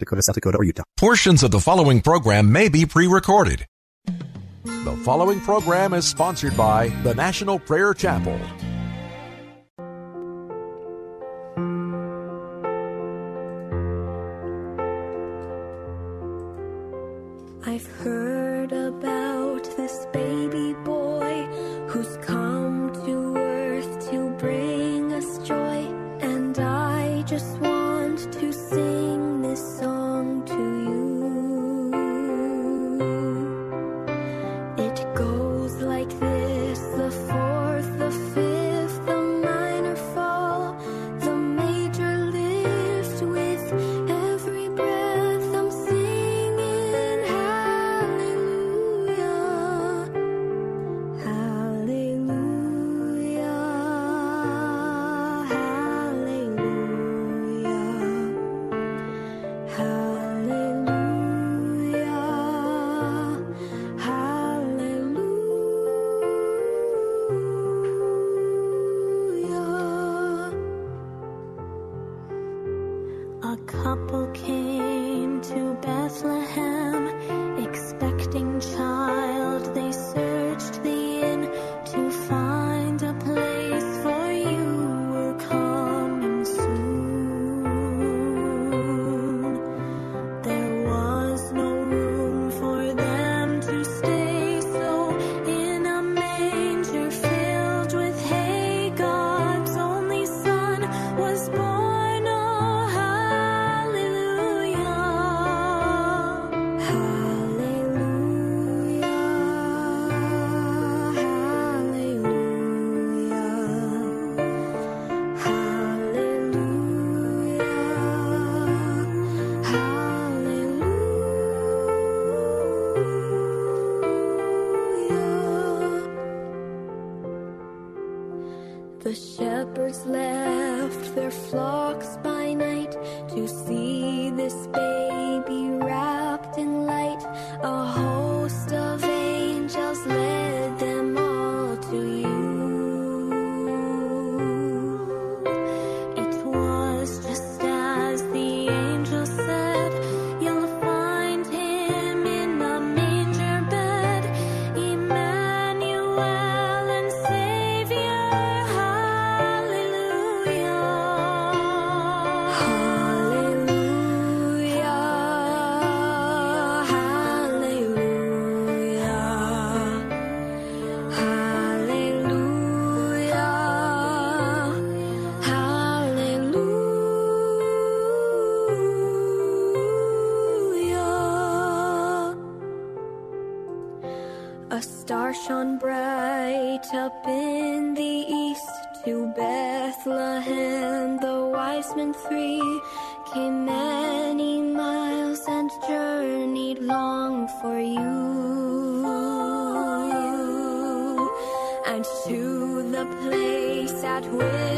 Dakota, South Dakota, or Utah. Portions of the following program may be pre recorded. The following program is sponsored by the National Prayer Chapel. Couple came to Bethlehem, expecting star shone bright up in the east to Bethlehem. The wise men three came many miles and journeyed long for you. And to the place at which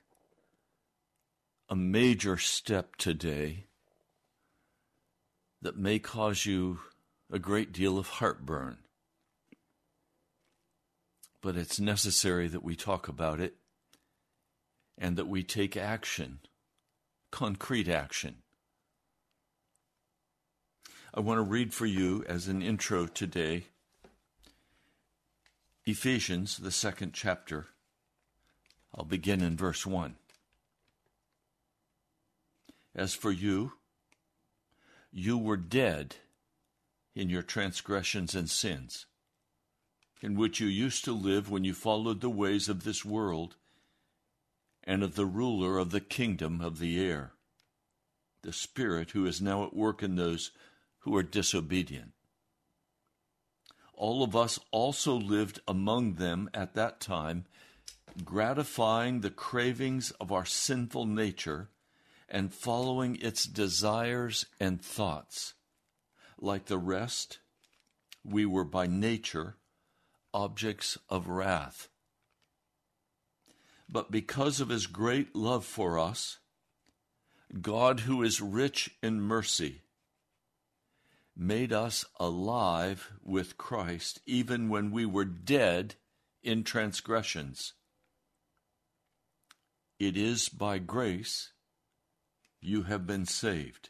a major step today that may cause you a great deal of heartburn. But it's necessary that we talk about it and that we take action, concrete action. I want to read for you as an intro today Ephesians, the second chapter. I'll begin in verse 1. As for you, you were dead in your transgressions and sins, in which you used to live when you followed the ways of this world and of the ruler of the kingdom of the air, the Spirit who is now at work in those who are disobedient. All of us also lived among them at that time, gratifying the cravings of our sinful nature and following its desires and thoughts. Like the rest, we were by nature objects of wrath. But because of his great love for us, God, who is rich in mercy, made us alive with Christ even when we were dead in transgressions. It is by grace you have been saved.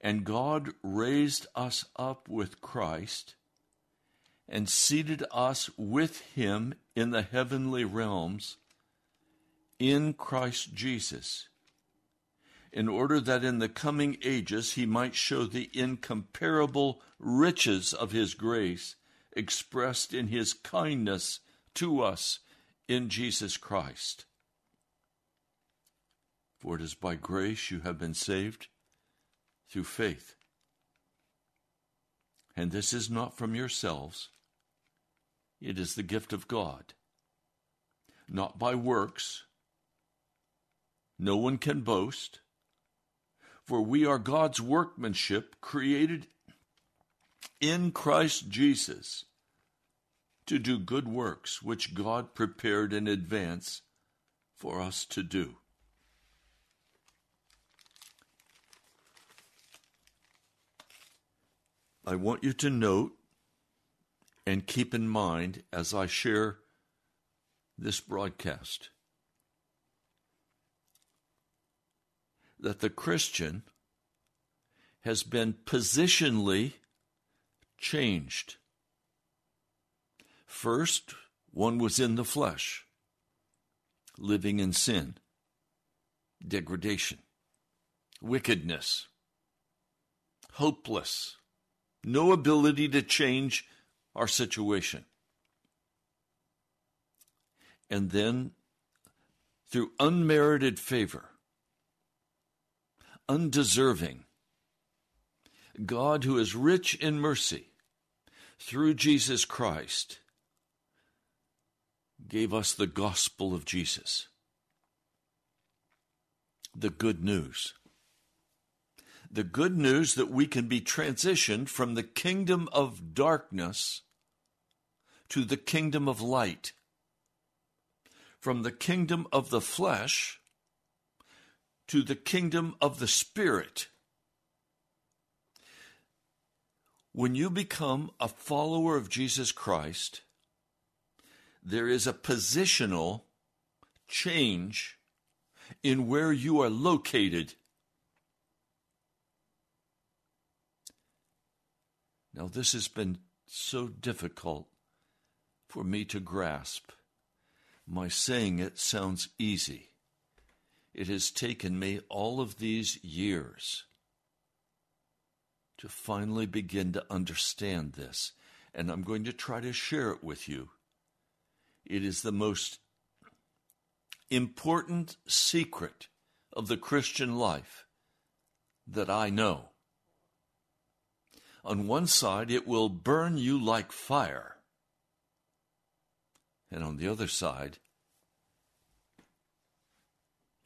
And God raised us up with Christ and seated us with him in the heavenly realms in Christ Jesus in order that in the coming ages he might show the incomparable riches of his grace expressed in his kindness to us in Jesus Christ. For it is by grace you have been saved through faith. And this is not from yourselves, it is the gift of God, not by works. No one can boast. For we are God's workmanship, created in Christ Jesus to do good works, which God prepared in advance for us to do. I want you to note and keep in mind as I share this broadcast that the Christian has been positionally changed. First, one was in the flesh, living in sin, degradation, wickedness, hopeless, no ability to change our situation. And then, through unmerited favor, undeserving. God, who is rich in mercy through Jesus Christ, gave us the gospel of Jesus, the good news. The good news that we can be transitioned from the kingdom of darkness to the kingdom of light, from the kingdom of the flesh to the kingdom of the Spirit. When you become a follower of Jesus Christ, there is a positional change in where you are located. Now, this has been so difficult for me to grasp. My saying it sounds easy. It has taken me all of these years to finally begin to understand this, and I'm going to try to share it with you. It is the most important secret of the Christian life that I know. On one side, it will burn you like fire. And on the other side,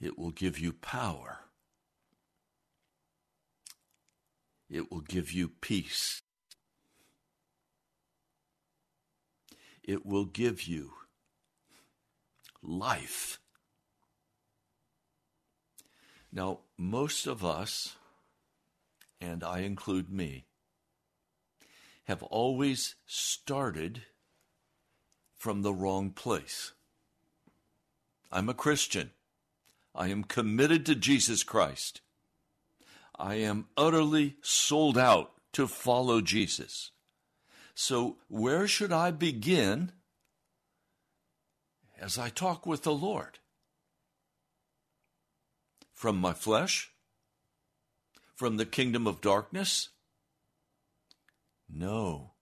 it will give you power. It will give you peace. it will give you life. Now, most of us, and I include me, have always started from the wrong place. I'm a Christian. I am committed to Jesus Christ. I am utterly sold out to follow Jesus. So, where should I begin as I talk with the Lord? From my flesh? From the kingdom of darkness? No.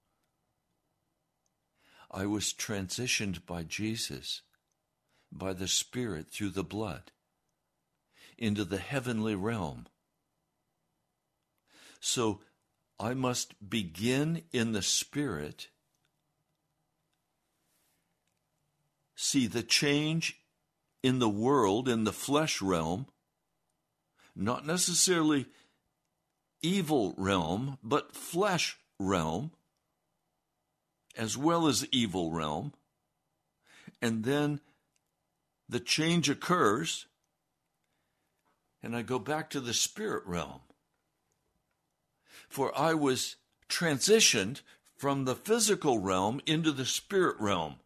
I was transitioned by Jesus, by the Spirit through the blood, into the heavenly realm. So I must begin in the Spirit, see the change in the world, in the flesh realm, not necessarily evil realm, but flesh realm, as well as evil realm. And then the change occurs, and I go back to the spirit realm. For I was transitioned from the physical realm into the spirit realm.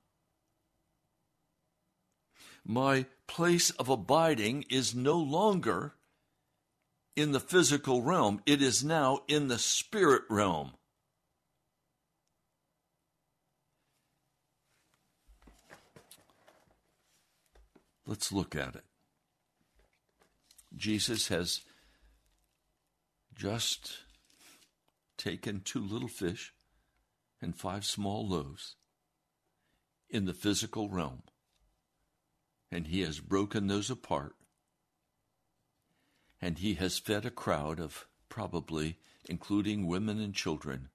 My place of abiding is no longer in the physical realm, it is now in the spirit realm. Let's look at it. Jesus has just taken two little fish and five small loaves in the physical realm, and he has broken those apart, and he has fed a crowd of probably, including women and children,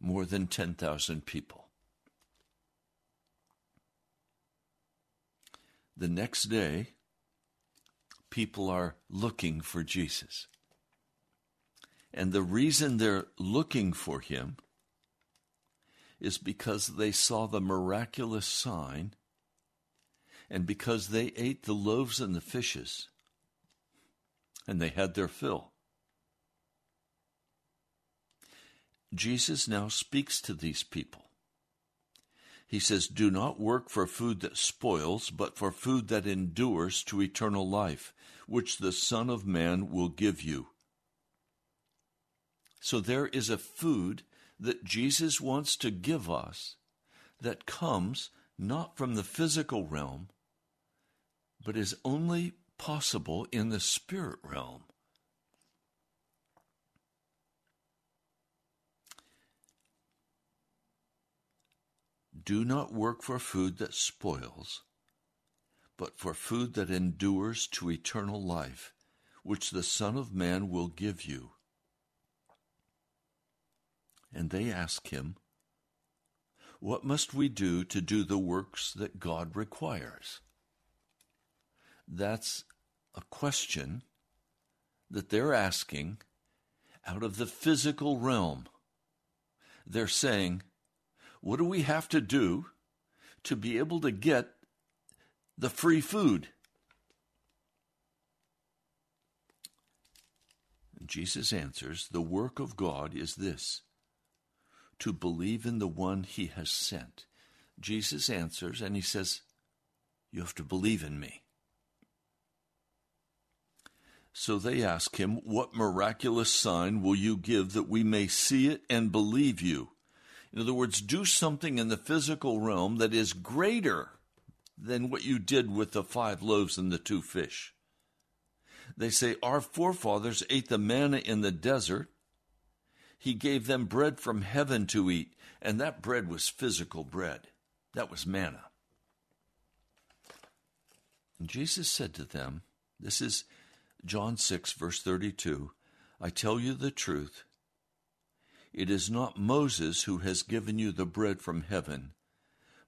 more than 10,000 people. The next day, people are looking for Jesus. And the reason they're looking for him is because they saw the miraculous sign and because they ate the loaves and the fishes and they had their fill. Jesus now speaks to these people. He says, Do not work for food that spoils, but for food that endures to eternal life, which the Son of Man will give you. So there is a food that Jesus wants to give us that comes not from the physical realm, but is only possible in the spirit realm. Do not work for food that spoils, but for food that endures to eternal life, which the Son of Man will give you. And they ask him, What must we do to do the works that God requires? That's a question that they're asking out of the physical realm. They're saying, what do we have to do to be able to get the free food? Jesus answers, The work of God is this to believe in the one he has sent. Jesus answers and he says, You have to believe in me. So they ask him, What miraculous sign will you give that we may see it and believe you? In other words, do something in the physical realm that is greater than what you did with the five loaves and the two fish. They say, Our forefathers ate the manna in the desert. He gave them bread from heaven to eat, and that bread was physical bread. That was manna. And Jesus said to them, This is John 6, verse 32 I tell you the truth. It is not Moses who has given you the bread from heaven,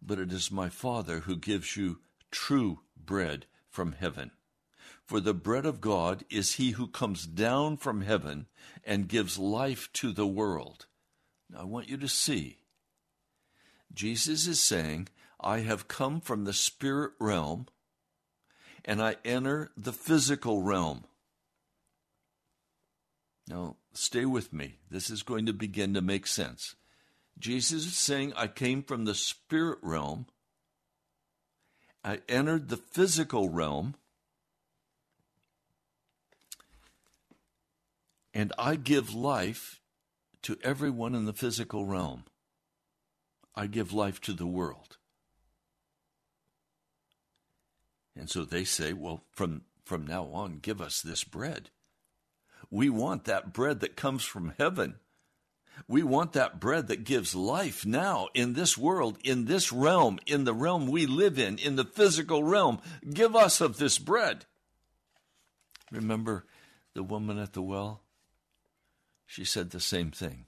but it is my Father who gives you true bread from heaven. For the bread of God is he who comes down from heaven and gives life to the world. Now I want you to see. Jesus is saying, I have come from the spirit realm and I enter the physical realm. Now, stay with me. This is going to begin to make sense. Jesus is saying, I came from the spirit realm, I entered the physical realm, and I give life to everyone in the physical realm. I give life to the world. And so they say, well, from, from now on, give us this bread. We want that bread that comes from heaven. We want that bread that gives life now in this world, in this realm, in the realm we live in, in the physical realm. Give us of this bread. Remember the woman at the well? She said the same thing.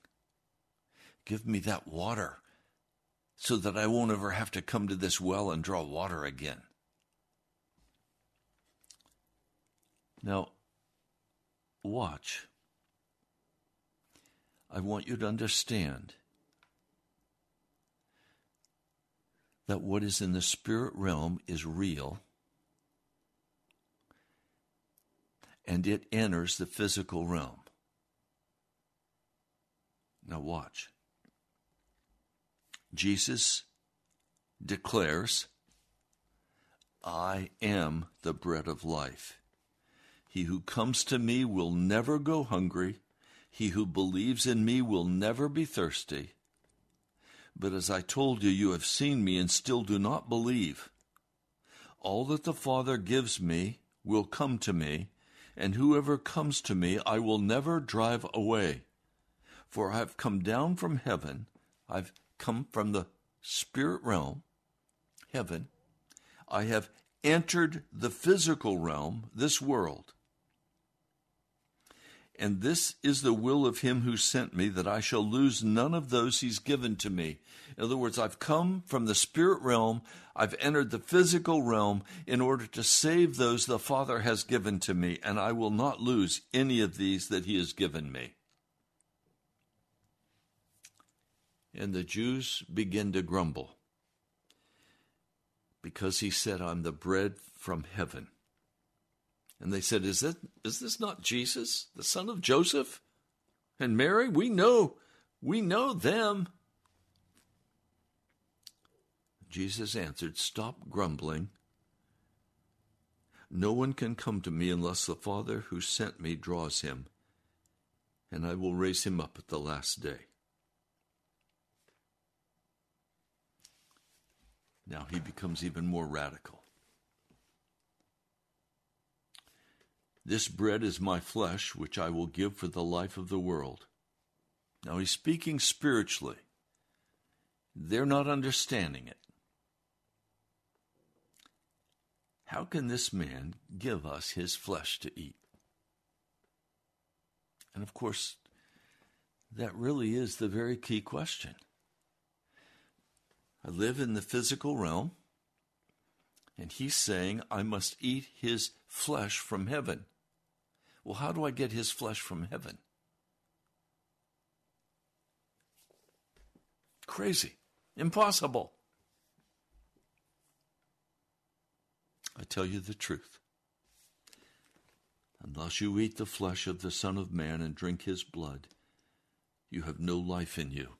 Give me that water so that I won't ever have to come to this well and draw water again. Now, watch. I want you to understand that what is in the spirit realm is real and it enters the physical realm. Now, watch. Jesus declares, I am the bread of life. He who comes to me will never go hungry. He who believes in me will never be thirsty. But as I told you, you have seen me and still do not believe. All that the Father gives me will come to me, and whoever comes to me I will never drive away. For I have come down from heaven, I've come from the spirit realm, heaven. I have entered the physical realm, this world. And this is the will of him who sent me, that I shall lose none of those he's given to me. In other words, I've come from the spirit realm, I've entered the physical realm in order to save those the Father has given to me, and I will not lose any of these that he has given me. And the Jews begin to grumble because he said, I'm the bread from heaven. And they said, Is, that, is this not Jesus, the son of Joseph and Mary? We know, we know them. Jesus answered, Stop grumbling. No one can come to me unless the Father who sent me draws him, and I will raise him up at the last day. Now he becomes even more radical. This bread is my flesh, which I will give for the life of the world. Now he's speaking spiritually. They're not understanding it. How can this man give us his flesh to eat? And of course, that really is the very key question. I live in the physical realm, and he's saying I must eat his flesh from heaven. Well, how do I get his flesh from heaven? Crazy. Impossible. I tell you the truth. Unless you eat the flesh of the Son of Man and drink his blood, you have no life in you.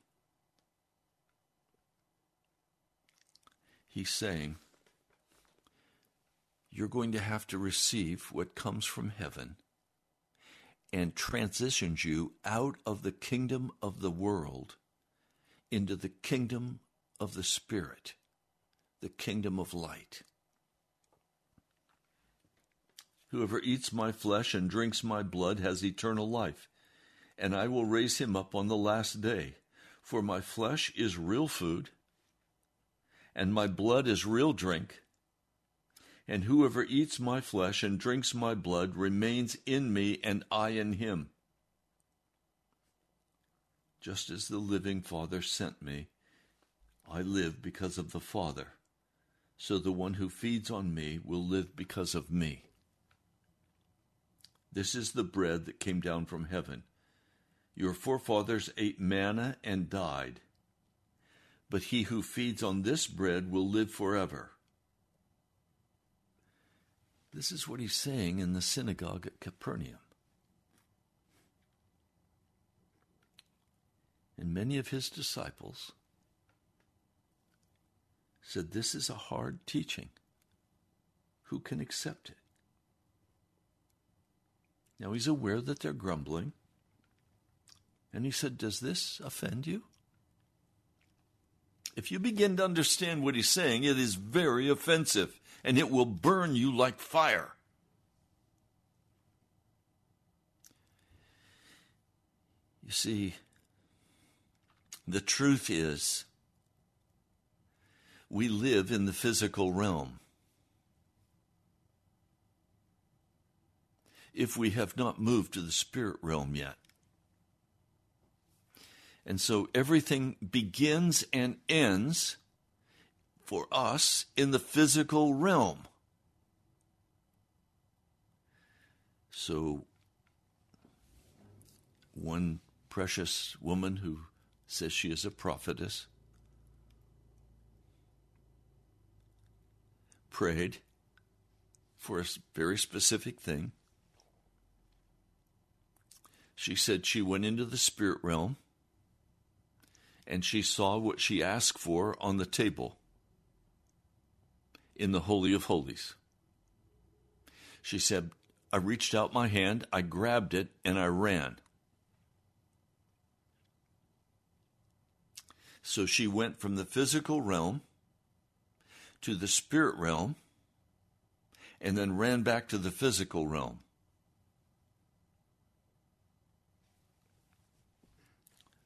He's saying, You're going to have to receive what comes from heaven and transitions you out of the kingdom of the world into the kingdom of the Spirit, the kingdom of light. Whoever eats my flesh and drinks my blood has eternal life, and I will raise him up on the last day. For my flesh is real food, and my blood is real drink and whoever eats my flesh and drinks my blood remains in me, and I in him. Just as the living Father sent me, I live because of the Father. So the one who feeds on me will live because of me. This is the bread that came down from heaven. Your forefathers ate manna and died. but he who feeds on this bread will live forever. This is what he's saying in the synagogue at Capernaum. And many of his disciples said, This is a hard teaching. Who can accept it? Now he's aware that they're grumbling. And he said, Does this offend you? If you begin to understand what he's saying, it is very offensive and it will burn you like fire. You see, the truth is, we live in the physical realm. If we have not moved to the spirit realm yet. And so everything begins and ends for us in the physical realm. So, one precious woman who says she is a prophetess prayed for a very specific thing. She said she went into the spirit realm and she saw what she asked for on the table in the Holy of Holies. She said, I reached out my hand, I grabbed it, and I ran. So she went from the physical realm to the spirit realm and then ran back to the physical realm.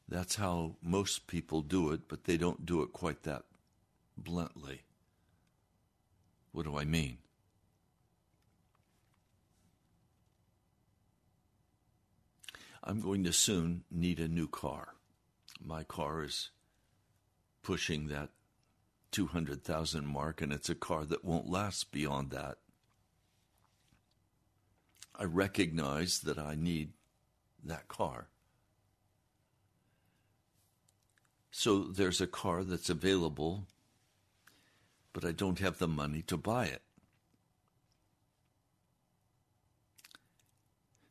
That's how most people do it, but they don't do it quite that bluntly. What do I mean? I'm going to soon need a new car. My car is pushing that 200,000 mark, and it's a car that won't last beyond that. I recognize that I need that car. So there's a car that's available but I don't have the money to buy it.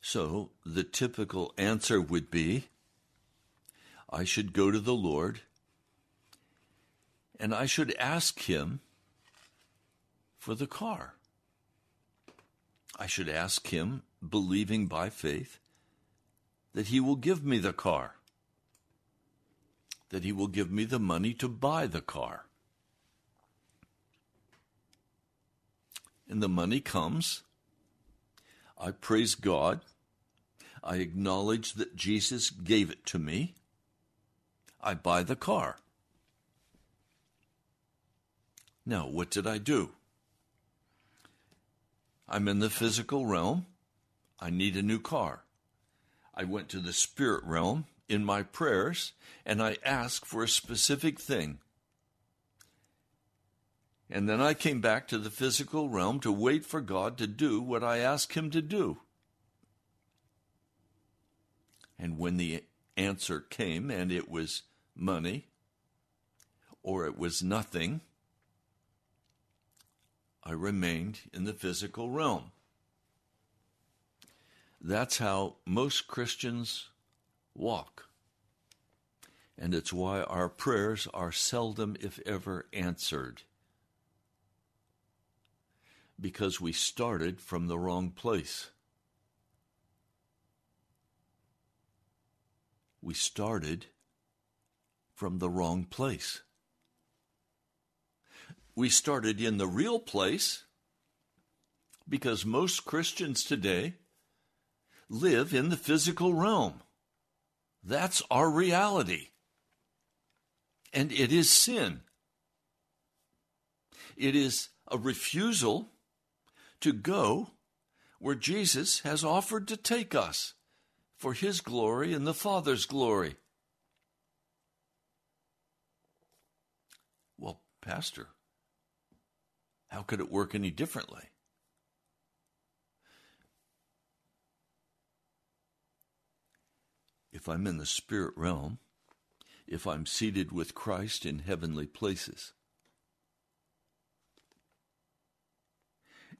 So the typical answer would be I should go to the Lord and I should ask Him for the car. I should ask Him, believing by faith, that He will give me the car, that He will give me the money to buy the car. And the money comes. I praise God. I acknowledge that Jesus gave it to me. I buy the car. Now, what did I do? I'm in the physical realm. I need a new car. I went to the spirit realm in my prayers and I asked for a specific thing. And then I came back to the physical realm to wait for God to do what I asked Him to do. And when the answer came and it was money or it was nothing, I remained in the physical realm. That's how most Christians walk. And it's why our prayers are seldom, if ever, answered because we started from the wrong place. We started from the wrong place. We started in the real place because most Christians today live in the physical realm. That's our reality. And it is sin. It is a refusal to go where Jesus has offered to take us for his glory and the Father's glory. Well, Pastor, how could it work any differently? If I'm in the spirit realm if I'm seated with Christ in heavenly places.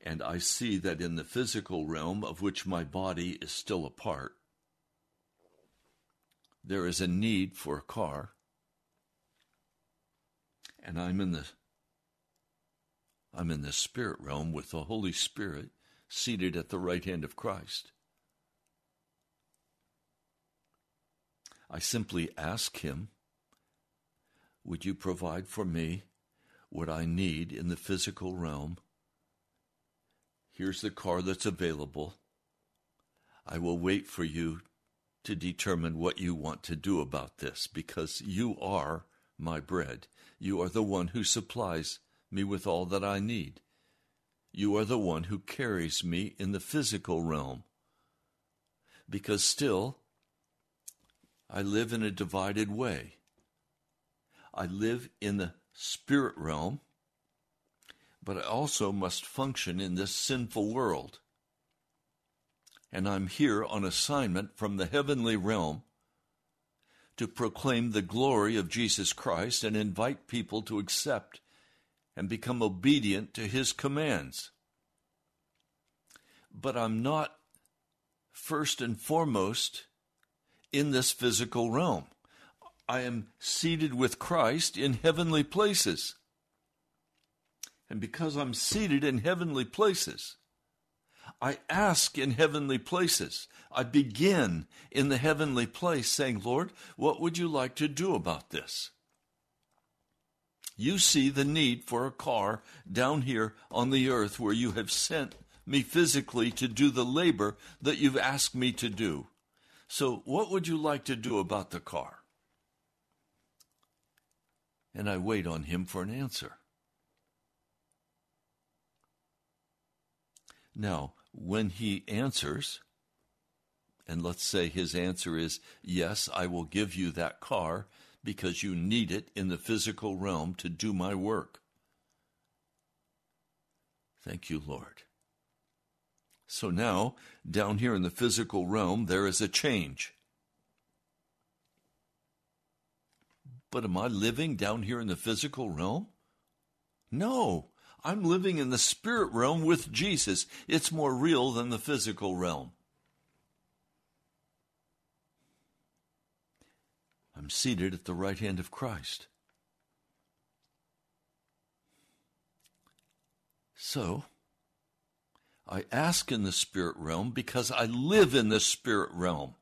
And I see that in the physical realm of which my body is still a part, there is a need for a car. And I'm in the I'm in the spirit realm with the Holy Spirit seated at the right hand of Christ. I simply ask him, Would you provide for me what I need in the physical realm? Here's the car that's available. I will wait for you to determine what you want to do about this because you are my bread. You are the one who supplies me with all that I need. You are the one who carries me in the physical realm. Because still, I live in a divided way. I live in the spirit realm, but I also must function in this sinful world. And I'm here on assignment from the heavenly realm to proclaim the glory of Jesus Christ and invite people to accept and become obedient to his commands. But I'm not first and foremost in this physical realm. I am seated with Christ in heavenly places. And because I'm seated in heavenly places, I ask in heavenly places. I begin in the heavenly place saying, Lord, what would you like to do about this? You see the need for a car down here on the earth where you have sent me physically to do the labor that you've asked me to do. So, what would you like to do about the car? And I wait on him for an answer. Now, when he answers, and let's say his answer is, Yes, I will give you that car because you need it in the physical realm to do my work. Thank you, Lord. So now, down here in the physical realm, there is a change. But am I living down here in the physical realm? No, I'm living in the spirit realm with Jesus. It's more real than the physical realm. I'm seated at the right hand of Christ. So, I ask in the spirit realm because I live in the spirit realm.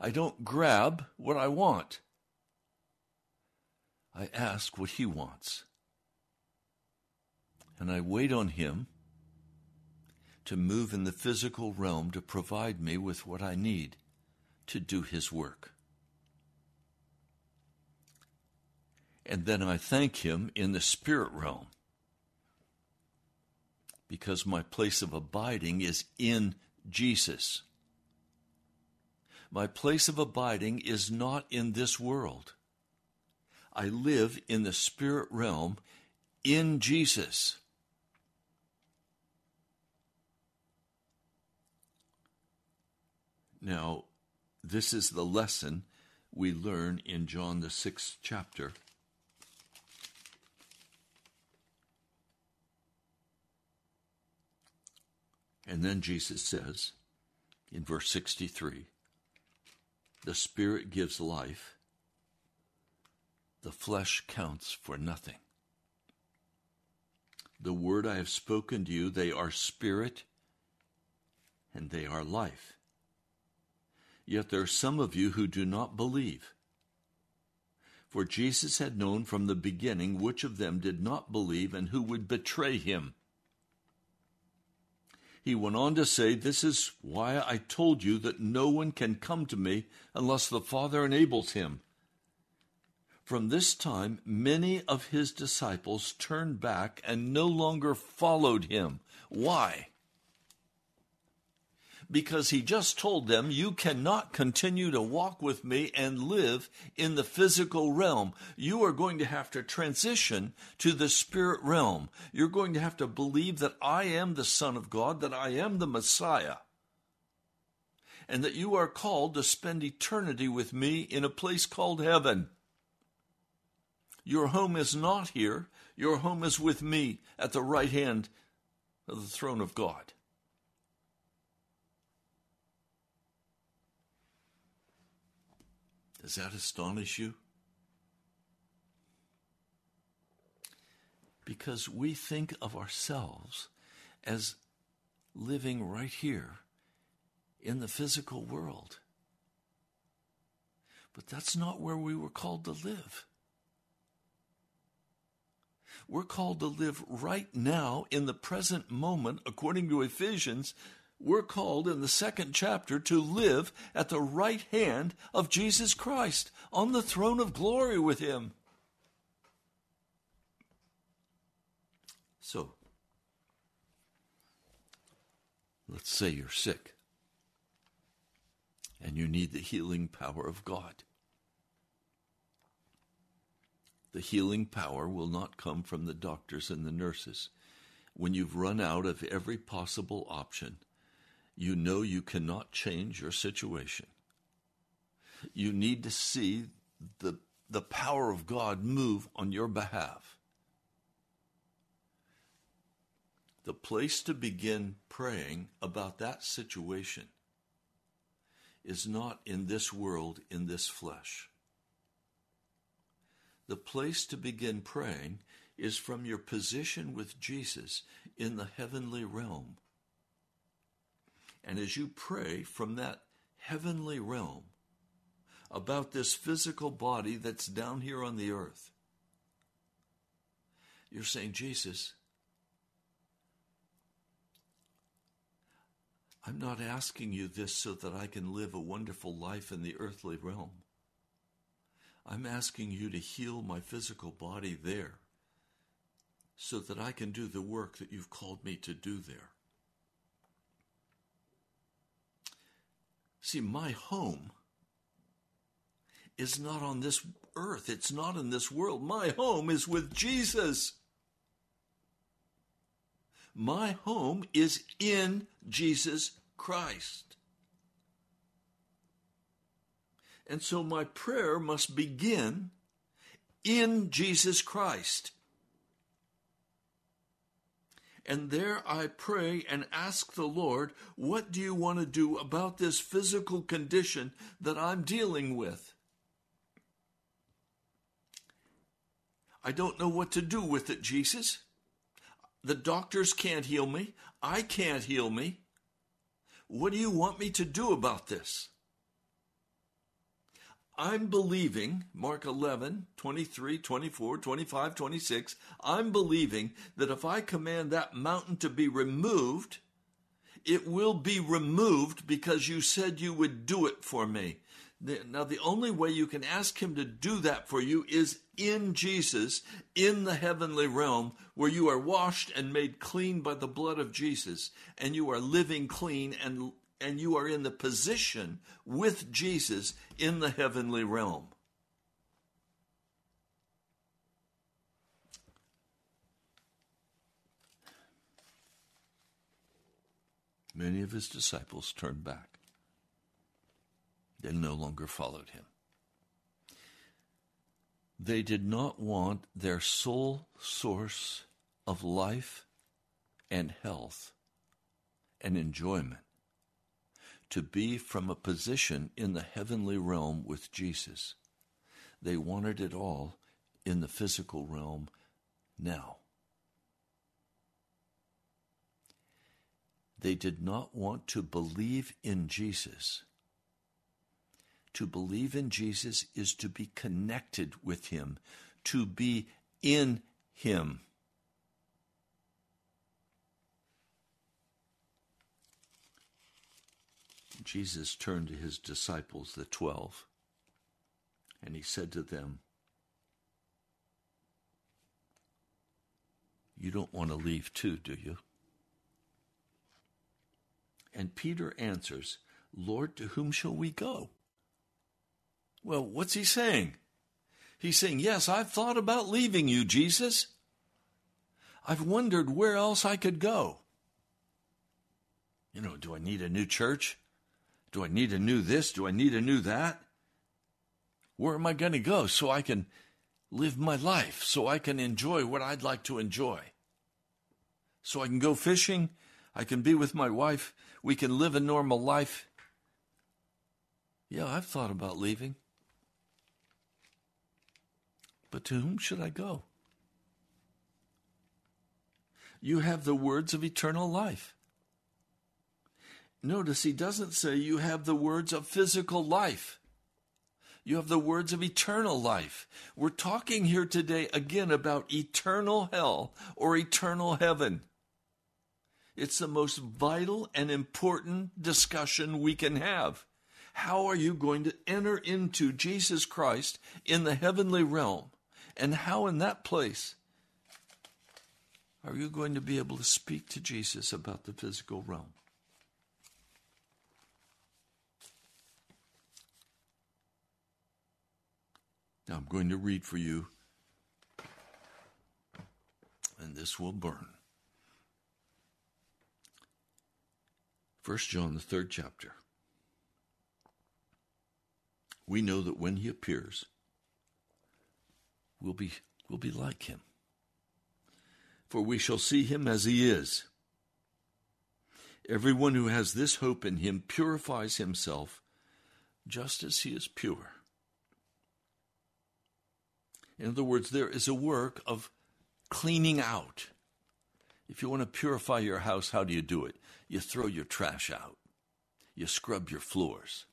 I don't grab what I want. I ask what he wants. And I wait on him to move in the physical realm to provide me with what I need to do his work. And then I thank him in the spirit realm because my place of abiding is in Jesus. My place of abiding is not in this world. I live in the spirit realm in Jesus. Now, this is the lesson we learn in John, the sixth chapter. And then Jesus says in verse 63 the Spirit gives life, the flesh counts for nothing. The word I have spoken to you, they are spirit and they are life. Yet there are some of you who do not believe. For Jesus had known from the beginning which of them did not believe and who would betray him. He went on to say, This is why I told you that no one can come to me unless the Father enables him. From this time, many of his disciples turned back and no longer followed him. Why? Because he just told them, You cannot continue to walk with me and live in the physical realm. You are going to have to transition to the spirit realm. You're going to have to believe that I am the Son of God, that I am the Messiah. and that you are called to spend eternity with me in a place called heaven. Your home is not here, your home is with me at the right hand of the throne of God. Does that astonish you? Because we think of ourselves as living right here in the physical world. But that's not where we were called to live. We're called to live right now in the present moment, according to Ephesians. We're called in the second chapter to live at the right hand of Jesus Christ on the throne of glory with Him. So, let's say you're sick and you need the healing power of God. The healing power will not come from the doctors and the nurses. When you've run out of every possible option, you know you cannot change your situation. You need to see the, the power of God move on your behalf. The place to begin praying about that situation is not in this world, in this flesh the place to begin praying is from your position with Jesus in the heavenly realm. And as you pray from that heavenly realm about this physical body that's down here on the earth, you're saying, Jesus, I'm not asking you this so that I can live a wonderful life in the earthly realm. I'm asking you to heal my physical body there so that I can do the work that you've called me to do there. See, my home is not on this earth, it's not in this world. My home is with Jesus. My home is in Jesus Christ. And so my prayer must begin in Jesus Christ. And there I pray and ask the Lord, what do you want to do about this physical condition that I'm dealing with? I don't know what to do with it, Jesus. The doctors can't heal me. I can't heal me. What do you want me to do about this? I'm believing, Mark 11, 23, 24, 25, 26, I'm believing that if I command that mountain to be removed, it will be removed because you said you would do it for me. Now, the only way you can ask Him to do that for you is in Jesus, in the heavenly realm, where you are washed and made clean by the blood of Jesus, and you are living clean and and you are in the position with Jesus in the heavenly realm. Many of his disciples turned back. They no longer followed him. They did not want their sole source of life and health and enjoyment to be from a position in the heavenly realm with Jesus. They wanted it all in the physical realm now. They did not want to believe in Jesus. To believe in Jesus is to be connected with Him, to be in Him. Jesus turned to his disciples, the twelve, and he said to them, You don't want to leave too, do you? And Peter answers, Lord, to whom shall we go? Well, what's he saying? He's saying, Yes, I've thought about leaving you, Jesus. I've wondered where else I could go. You know, do I need a new church? Do I need a new this? Do I need a new that? Where am I going to go so I can live my life, so I can enjoy what I'd like to enjoy? So I can go fishing, I can be with my wife, we can live a normal life. Yeah, I've thought about leaving. But to whom should I go? You have the words of eternal life. Notice he doesn't say you have the words of physical life. You have the words of eternal life. We're talking here today again about eternal hell or eternal heaven. It's the most vital and important discussion we can have. How are you going to enter into Jesus Christ in the heavenly realm? And how in that place are you going to be able to speak to Jesus about the physical realm? Now I'm going to read for you, and this will burn. First John, the third chapter. We know that when he appears, we'll be, we'll be like him. For we shall see him as he is. Everyone who has this hope in him purifies himself just as he is pure. In other words, there is a work of cleaning out. If you want to purify your house, how do you do it? You throw your trash out, you scrub your floors,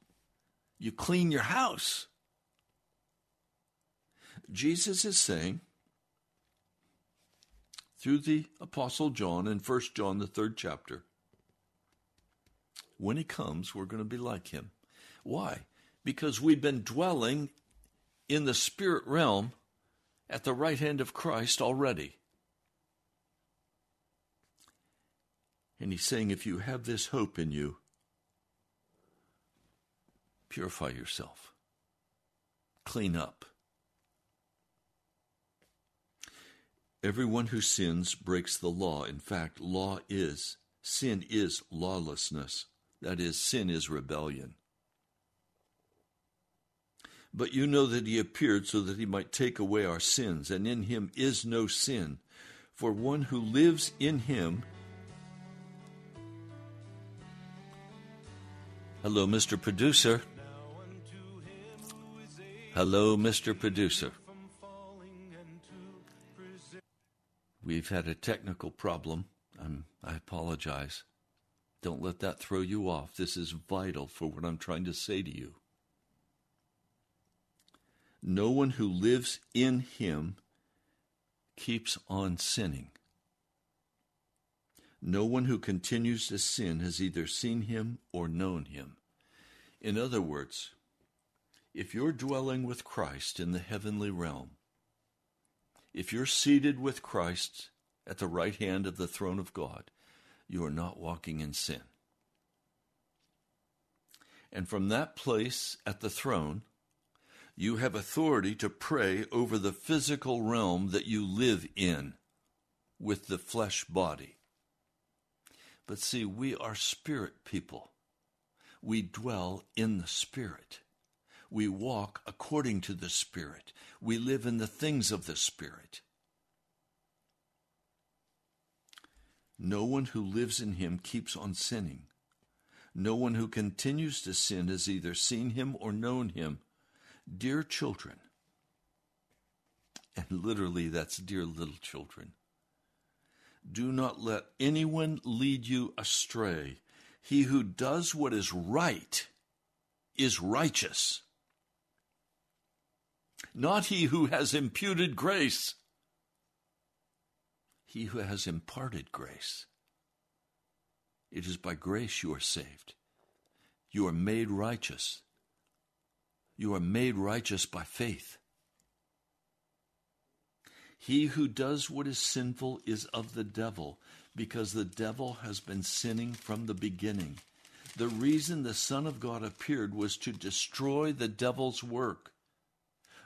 you clean your house. Jesus is saying, through the Apostle John in 1 John, the third chapter, when he comes, we're going to be like him. Why? Because we've been dwelling in the spirit realm at the right hand of Christ already. And he's saying, if you have this hope in you, purify yourself, clean up. Everyone who sins breaks the law. In fact, law is, sin is lawlessness. That is, sin is rebellion. But you know that he appeared so that he might take away our sins, and in him is no sin. For one who lives in him. Hello, Mr. Producer. Hello, Mr. Producer. We've had a technical problem. I'm, I apologize. Don't let that throw you off. This is vital for what I'm trying to say to you. No one who lives in him keeps on sinning. No one who continues to sin has either seen him or known him. In other words, if you're dwelling with Christ in the heavenly realm, if you're seated with Christ at the right hand of the throne of God, you are not walking in sin. And from that place at the throne, you have authority to pray over the physical realm that you live in with the flesh body. But see, we are spirit people. We dwell in the spirit. We walk according to the spirit. We live in the things of the spirit. No one who lives in him keeps on sinning. No one who continues to sin has either seen him or known him. Dear children, and literally that's dear little children, do not let anyone lead you astray. He who does what is right is righteous, not he who has imputed grace, he who has imparted grace. It is by grace you are saved. You are made righteous you are made righteous by faith. He who does what is sinful is of the devil, because the devil has been sinning from the beginning. The reason the Son of God appeared was to destroy the devil's work.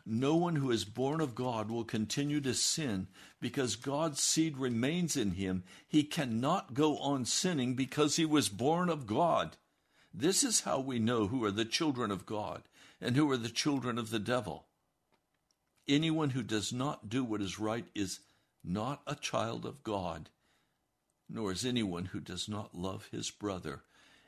No one who is born of God will continue to sin because God's seed remains in him. He cannot go on sinning because he was born of God. This is how we know who are the children of God and who are the children of the devil. Anyone who does not do what is right is not a child of God, nor is anyone who does not love his brother.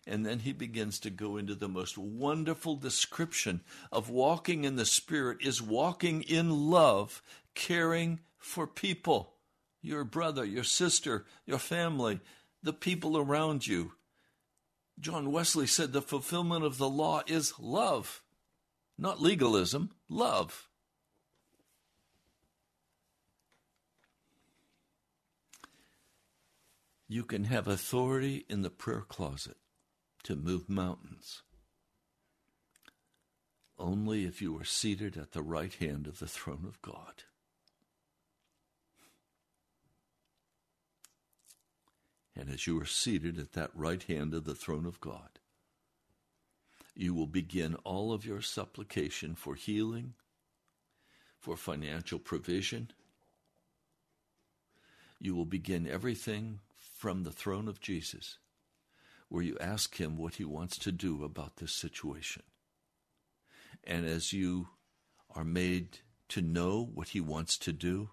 And then he begins to go into the most wonderful description of walking in the Spirit is walking in love, caring for people, your brother, your sister, your family, the people around you. John Wesley said the fulfillment of the law is love, not legalism, love. You can have authority in the prayer closet to move mountains only if you are seated at the right hand of the throne of God. And as you are seated at that right hand of the throne of God, you will begin all of your supplication for healing, for financial provision. You will begin everything from the throne of Jesus, where you ask Him what He wants to do about this situation. And as you are made to know what He wants to do,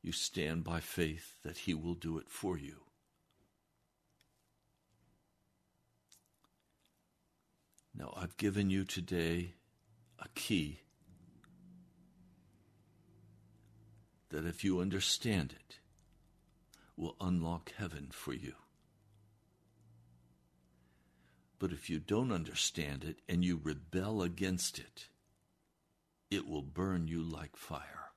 you stand by faith that He will do it for you. Now, I've given you today a key that if you understand it, will unlock heaven for you. But if you don't understand it and you rebel against it, it will burn you like fire.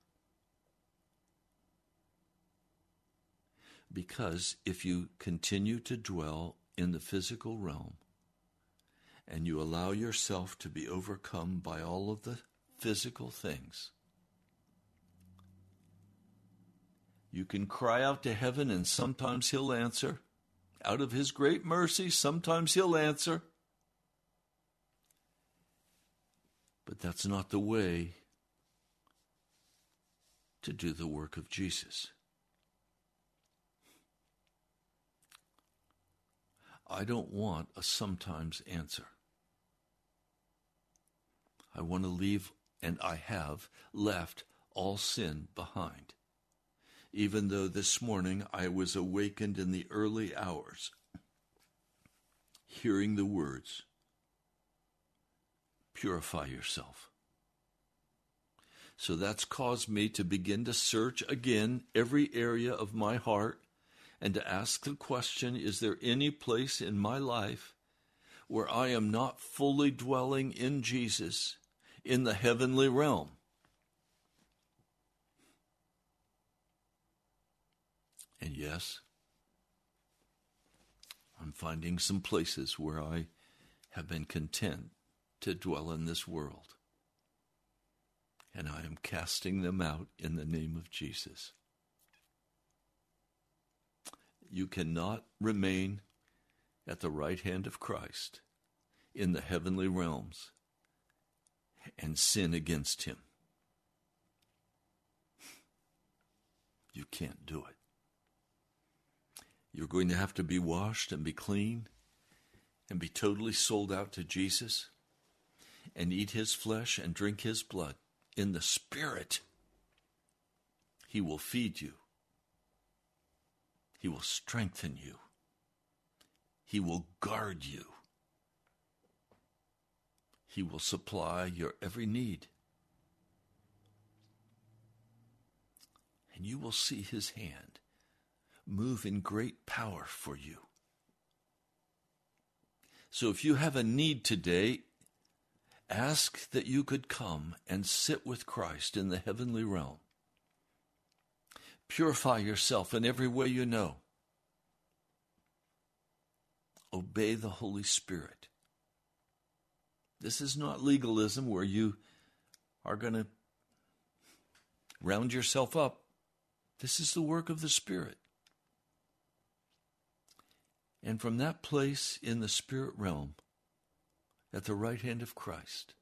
Because if you continue to dwell in the physical realm and you allow yourself to be overcome by all of the physical things, You can cry out to heaven, and sometimes He'll answer. Out of His great mercy, sometimes He'll answer. But that's not the way to do the work of Jesus. I don't want a sometimes answer. I want to leave, and I have left all sin behind even though this morning I was awakened in the early hours, hearing the words, Purify yourself. So that's caused me to begin to search again every area of my heart and to ask the question Is there any place in my life where I am not fully dwelling in Jesus in the heavenly realm? And yes, I'm finding some places where I have been content to dwell in this world. And I am casting them out in the name of Jesus. You cannot remain at the right hand of Christ in the heavenly realms and sin against him. You can't do it. You're going to have to be washed and be clean and be totally sold out to Jesus and eat his flesh and drink his blood in the Spirit. He will feed you, he will strengthen you, he will guard you, he will supply your every need. And you will see his hand move in great power for you. So if you have a need today, ask that you could come and sit with Christ in the heavenly realm. Purify yourself in every way you know. Obey the Holy Spirit. This is not legalism where you are going to round yourself up. This is the work of the Spirit. And from that place in the spirit realm, at the right hand of Christ,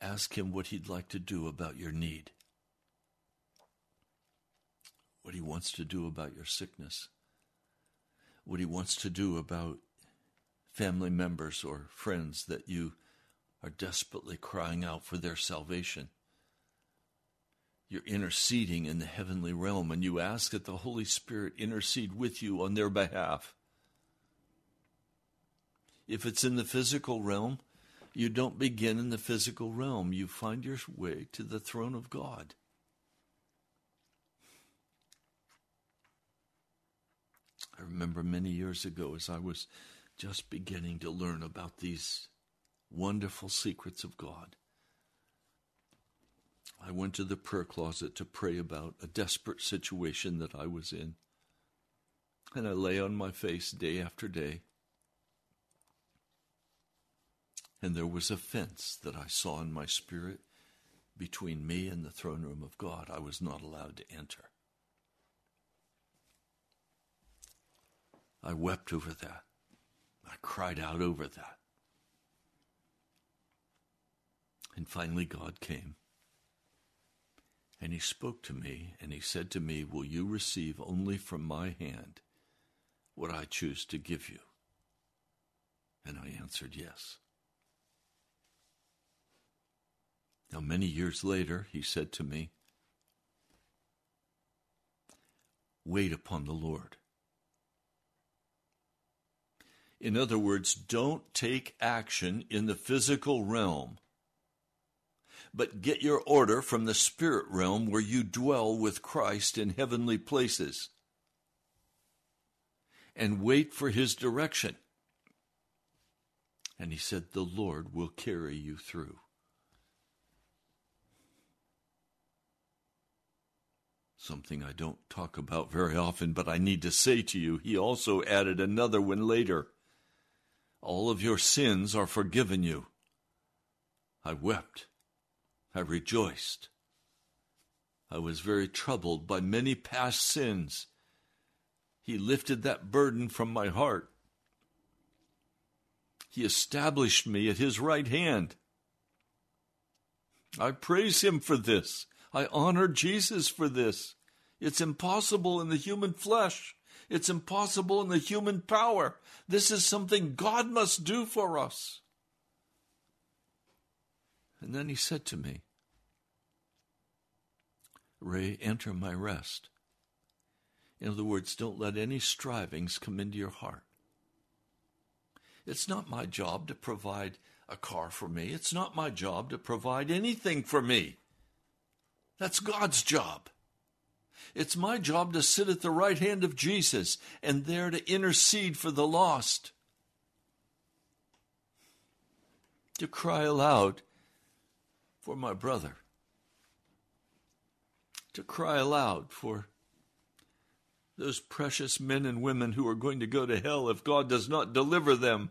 ask Him what He'd like to do about your need, what He wants to do about your sickness, what He wants to do about family members or friends that you are desperately crying out for their salvation. You're interceding in the heavenly realm and you ask that the Holy Spirit intercede with you on their behalf. If it's in the physical realm, you don't begin in the physical realm. You find your way to the throne of God. I remember many years ago as I was just beginning to learn about these wonderful secrets of God. I went to the prayer closet to pray about a desperate situation that I was in. And I lay on my face day after day. And there was a fence that I saw in my spirit between me and the throne room of God. I was not allowed to enter. I wept over that. I cried out over that. And finally, God came. And he spoke to me, and he said to me, Will you receive only from my hand what I choose to give you? And I answered, Yes. Now, many years later, he said to me, Wait upon the Lord. In other words, don't take action in the physical realm, but get your order from the spirit realm where you dwell with Christ in heavenly places. And wait for his direction. And he said, The Lord will carry you through. Something I don't talk about very often, but I need to say to you, he also added another one later. All of your sins are forgiven you. I wept. I rejoiced. I was very troubled by many past sins. He lifted that burden from my heart. He established me at his right hand. I praise him for this. I honor Jesus for this. It's impossible in the human flesh. It's impossible in the human power. This is something God must do for us. And then he said to me, Ray, enter my rest. In other words, don't let any strivings come into your heart. It's not my job to provide a car for me. It's not my job to provide anything for me. That's God's job. It's my job to sit at the right hand of Jesus and there to intercede for the lost. To cry aloud for my brother. To cry aloud for those precious men and women who are going to go to hell if God does not deliver them.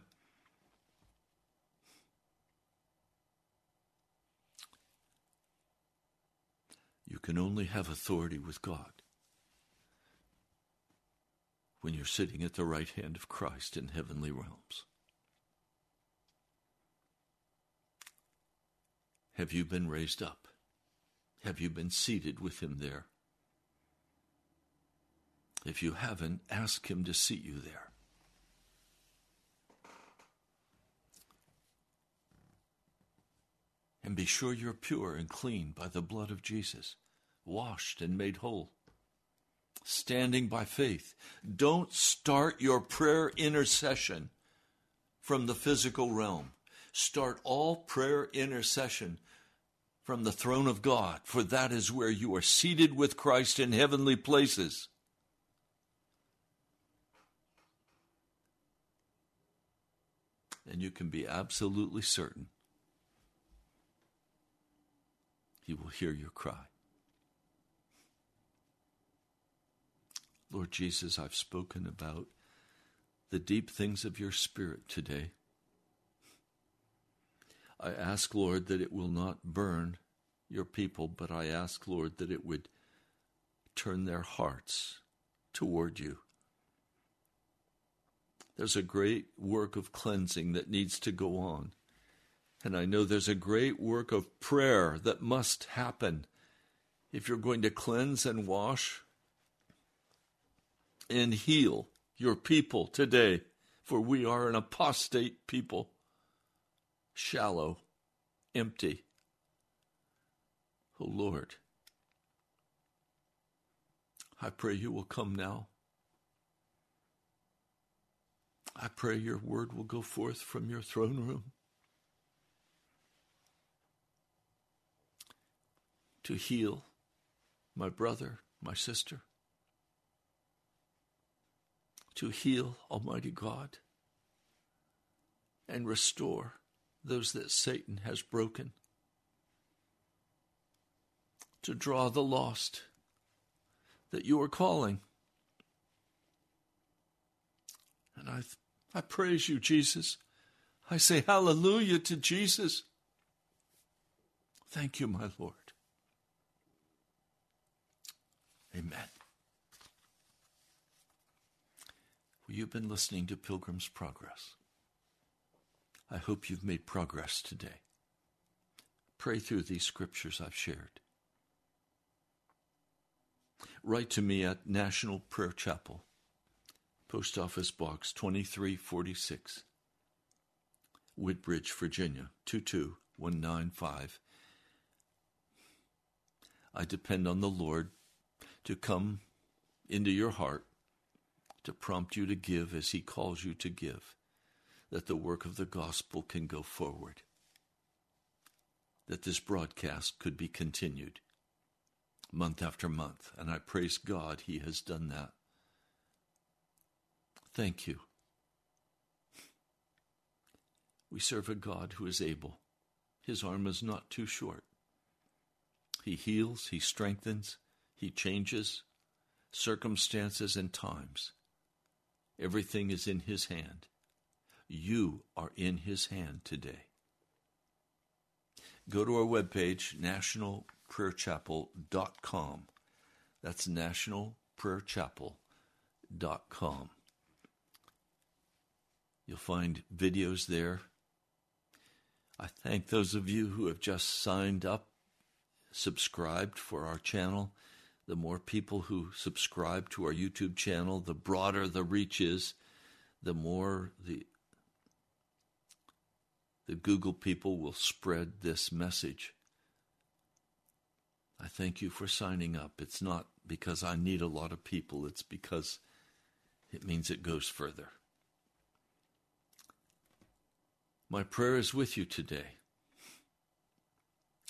You can only have authority with God when you're sitting at the right hand of Christ in heavenly realms. Have you been raised up? Have you been seated with Him there? If you haven't, ask Him to seat you there. And be sure you're pure and clean by the blood of Jesus, washed and made whole. Standing by faith. Don't start your prayer intercession from the physical realm. Start all prayer intercession from the throne of God, for that is where you are seated with Christ in heavenly places. And you can be absolutely certain He will hear your cry. Lord Jesus, I've spoken about the deep things of your Spirit today. I ask, Lord, that it will not burn your people, but I ask, Lord, that it would turn their hearts toward you. There's a great work of cleansing that needs to go on. And I know there's a great work of prayer that must happen if you're going to cleanse and wash and heal your people today for we are an apostate people, shallow, empty. Oh Lord, I pray you will come now. I pray your word will go forth from your throne room to heal my brother, my sister, to heal, Almighty God, and restore those that Satan has broken, to draw the lost that you are calling. And I, I praise you, Jesus. I say hallelujah to Jesus. Thank you, my Lord. Amen. Well, you've been listening to Pilgrim's Progress. I hope you've made progress today. Pray through these scriptures I've shared. Write to me at National Prayer Chapel, Post Office Box 2346, Woodbridge, Virginia 22195. I depend on the Lord to come into your heart to prompt you to give as He calls you to give, that the work of the gospel can go forward, that this broadcast could be continued month after month. And I praise God He has done that. Thank you. We serve a God who is able. His arm is not too short. He heals, He strengthens, He changes circumstances and times. Everything is in His hand. You are in His hand today. Go to our webpage, nationalprayerchapel.com. That's nationalprayerchapel.com. You'll find videos there. I thank those of you who have just signed up, subscribed for our channel. The more people who subscribe to our YouTube channel, the broader the reach is, the more the the Google people will spread this message. I thank you for signing up. It's not because I need a lot of people, it's because it means it goes further. My prayer is with you today.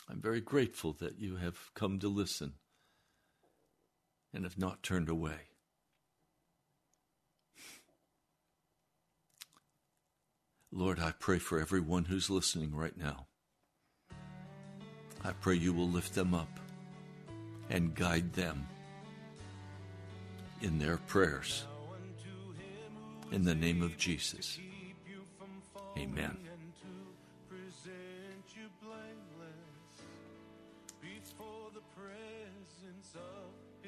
I'm very grateful that you have come to listen and have not turned away. Lord, I pray for everyone who's listening right now. I pray you will lift them up and guide them in their prayers. In the name of Jesus. Amen.